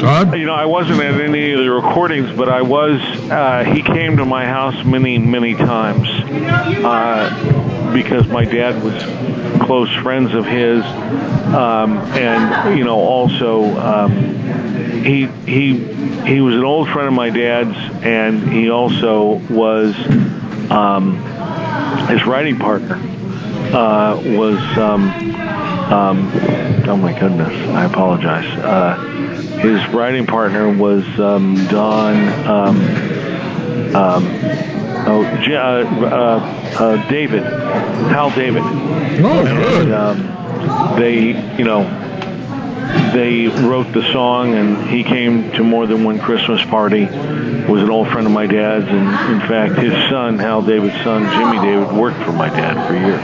Todd?
You know, I wasn't at any of the recordings, but I was. Uh, he came to my house many, many times uh, because my dad was close friends of his, um, and you know, also um, he he he was an old friend of my dad's, and he also was um, his writing partner uh, was. Um, um, oh my goodness, I apologize. Uh, his writing partner was um, Don. Oh, uh, uh, uh, David, Hal David.
Oh,
and, um, they, you know, they wrote the song, and he came to more than one Christmas party. Was an old friend of my dad's, and in fact, his son, Hal David's son, Jimmy David, worked for my dad for years.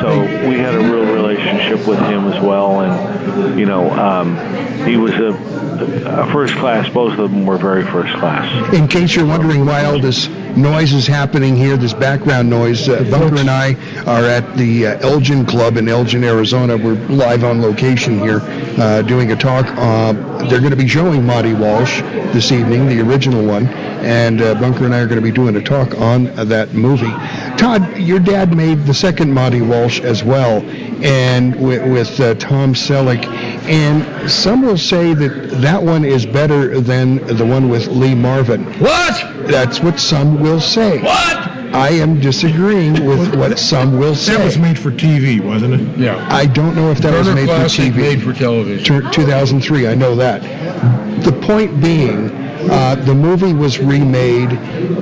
So we had a real relationship with him as well, and you know, um, he was a, a first class. Both of them were very first class.
In case you're wondering why all this noise is happening here, this background noise, uh, Bunker and I are at the uh, Elgin Club in Elgin, Arizona. We're live on location here uh, doing a talk. Uh, they're going to be showing Monte Walsh this evening, the original one, and uh, Bunker and I are going to be doing a talk on that movie. Todd, your dad made the second Monte Walsh as well, and with, with uh, Tom Selleck, and some will say that that one is better than the one with Lee Marvin.
What?
That's what some will say.
What?
I am disagreeing with what some will say.
That was made for TV, wasn't it?
Yeah.
I don't know if that was
Turner
made for
Classic
TV.
made for television.
Tur- 2003, I know that. The point being, uh, the movie was remade.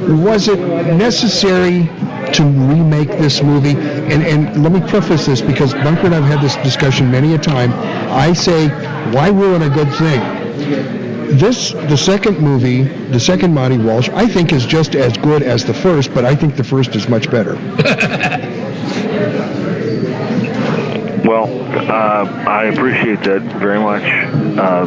Was it necessary to remake this movie? And, and let me preface this because Bunker and I have had this discussion many a time. I say, why ruin a good thing? This, the second movie, the second Monte Walsh, I think is just as good as the first, but I think the first is much better.
Well, uh, I appreciate that very much, uh,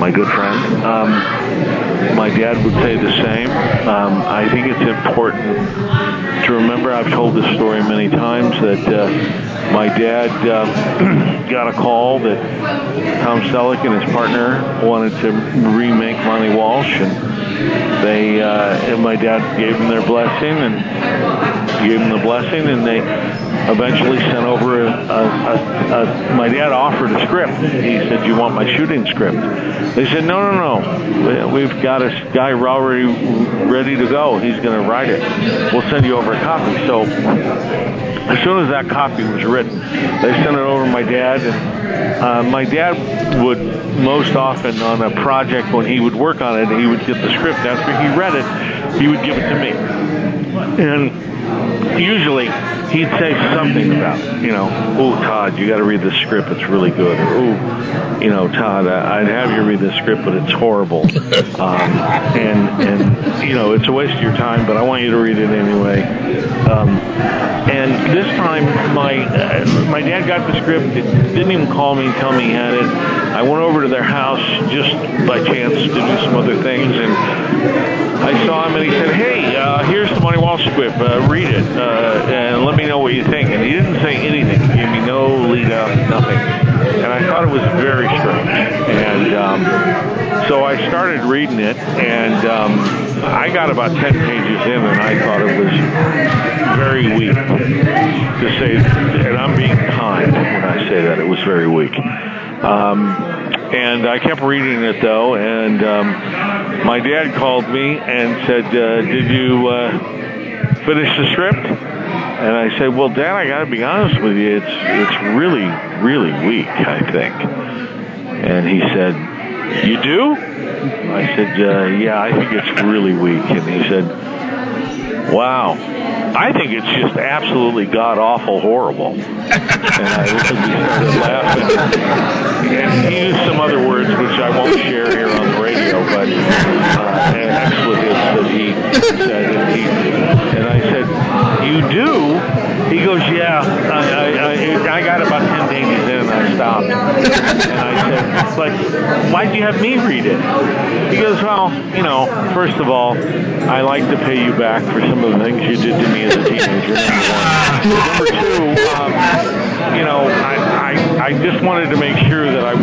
my good friend. Um, my dad would say the same. Um, I think it's important to remember, I've told this story many times, that uh, my dad uh, got a call that Tom Selleck and his partner wanted to remake Monte Walsh, and they uh, and my dad gave them their blessing and gave them the blessing, and they eventually sent over a, a, a, my dad offered a script. He said, "You want my shooting script?" They said, "No, no, no. We- We've got a guy already ready to go. He's going to write it. We'll send you over a copy." So as soon as that copy was written, they sent it over to my dad. And uh, my dad would most often on a project when he would work on it, he would get the script. After he read it, he would give it to me. And usually he'd say something about, you know, oh Todd, you got to read the script. It's really good. Or oh, you know, Todd, I'd have you read the script, but it's horrible. Um, and and you know, it's a waste of your time, but I want you to read it anyway. Um, and this time, my uh, my dad got the script. He didn't even call me and tell me he had it. I went over to their house just by chance to do some other things, and I saw him, and he said, "Hey, uh, here's the Monte Walsh script. Uh, read it, uh, and let me know what you think." And he didn't say anything. He gave me no lead up, nothing. And I thought it was very strange. And um, so I started reading it, and um, I got about ten pages in, and I thought it was very weak. To say, and I'm being kind when I say that it was very weak. Um, and I kept reading it though, and um, my dad called me and said, uh, "Did you uh, finish the script?" And I said, "Well, Dad, I got to be honest with you. It's it's really really weak. I think." And he said, "You do?" I said, uh, "Yeah, I think it's really weak." And he said, "Wow." I think it's just absolutely god awful horrible. And I started laughing. And he used some other words which I won't share here on the radio, but uh, expletives that he said. And, he, and I said, "You do?" He goes, "Yeah." I, I, I, I got about ten pages in, and I stopped. And I said, "But why'd you have me read it?" He goes, "Well, you know, first of all, I like to pay you back for some of the things you did to me as a teenager. Number two, um, you know, I, I, I just wanted to make sure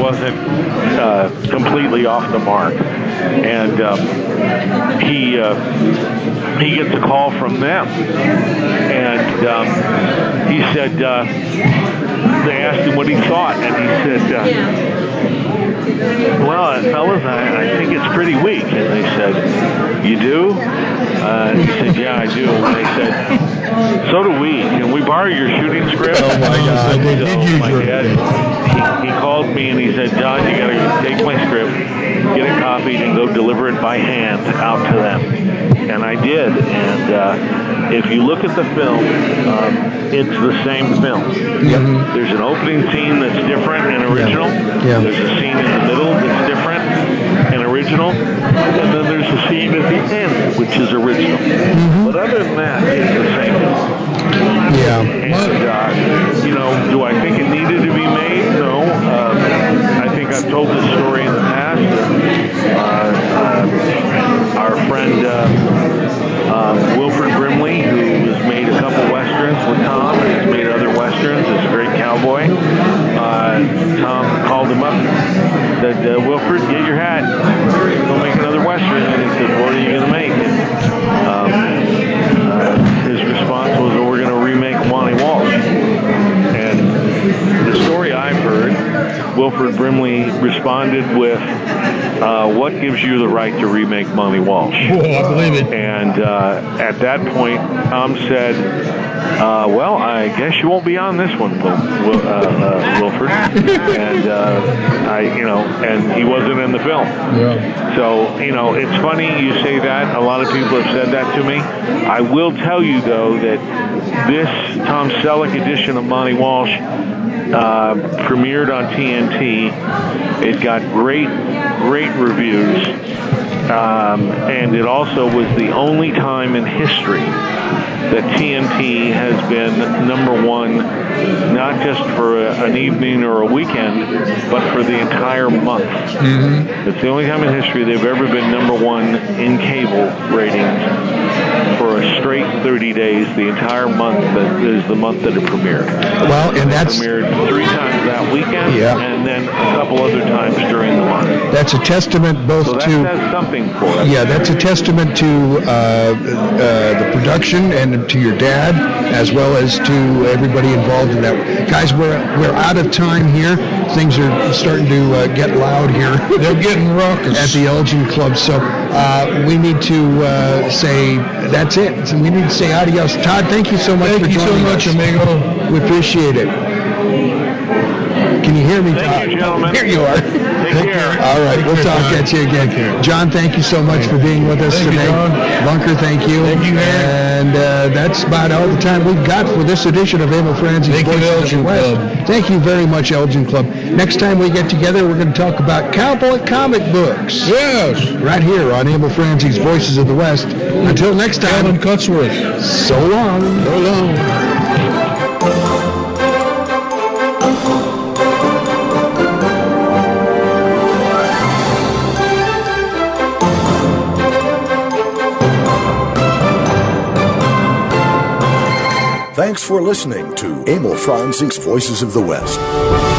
wasn't uh, completely off the mark. And um, he uh, he gets a call from them, and um, he said uh, they asked him what he thought, and he said. Uh, well, fellas, I, I think it's pretty weak. And they said, you do? Uh, he said, yeah, I do. And they said, so do we. Can we borrow your shooting script?
Oh, my God. They did
So
use
my
your-
dad, he, he called me and he said, John, you got to take my script, get it copied, and go deliver it by hand out to them. And I did. And uh, if you look at the film, um, it's the same film. There's an opening scene that's different and original.
Yeah.
There's a scene in the middle that's different and original, and then there's a scene at the end which is original. But other than that, it's the same.
Yeah.
And uh, you know, do I think it needed to be made? No. Um, I think I've told this story in the past. Uh, uh, our friend uh, um, Wilford Brimley, who has made a couple westerns with Tom and has made other westerns, is a great cowboy. Uh, Tom called him up, said, uh, "Wilford, get your hat. Go make another western." And he said, "What are you going to make?" And, um, his response was, well, "We're going to remake Monte Walsh." The story I've heard, Wilford Brimley responded with, uh, "What gives you the right to remake Monte Walsh?"
Oh, I believe it.
And uh, at that point, Tom said, uh, "Well, I guess you won't be on this one, Wil- Wil- uh, uh, Wilford." and uh, I, you know, and he wasn't in the film.
Yeah.
So, you know, it's funny you say that. A lot of people have said that to me. I will tell you, though, that this Tom Selleck edition of Monte Walsh uh, premiered on TNT. It got great, great reviews. Um, and it also was the only time in history that TNT has been number one, not just for a, an evening or a weekend, but for the entire month.
Mm-hmm.
It's the only time in history they've ever been number one in cable ratings for a straight 30 days, the entire month that is the month that it premiered.
Well, and that's
premiered three times that weekend,
Yeah.
and then a couple other times during the month.
that's a testament both
So that
to
something for us.
Yeah, that's a testament to uh, uh, the production and to your dad, as well as to everybody involved in that. Guys, we're we're out of time here. Things are starting to uh, get loud here.
They're getting raucous.
at the Elgin Club. So uh, we need to uh, say that's it. So we need to say adios. Todd, thank you so much
Thank
for
you so
joining
much,
us.
amigo.
We appreciate it. Can you hear me,
Thank
Todd?
you, gentlemen.
Here you are.
Take care.
All right,
Take
we'll
care,
talk
John.
at you again. John, thank you so much for being with us
Thank you,
today.
John.
Bunker, thank you.
Thank you, Aaron.
And uh, that's about all the time we've got for this edition of Emil Franzi's
Thank you,
Voices of the West.
Club.
Thank you very much, Elgin Club. Next time we get together, we're going to talk about cowboy comic books.
Yes.
Right here on Emil Franzi's Voices of the West. Until next time,
Alan Cutsworth.
so long.
So long.
Thanks for listening to Emil Franzi's Voices of the West.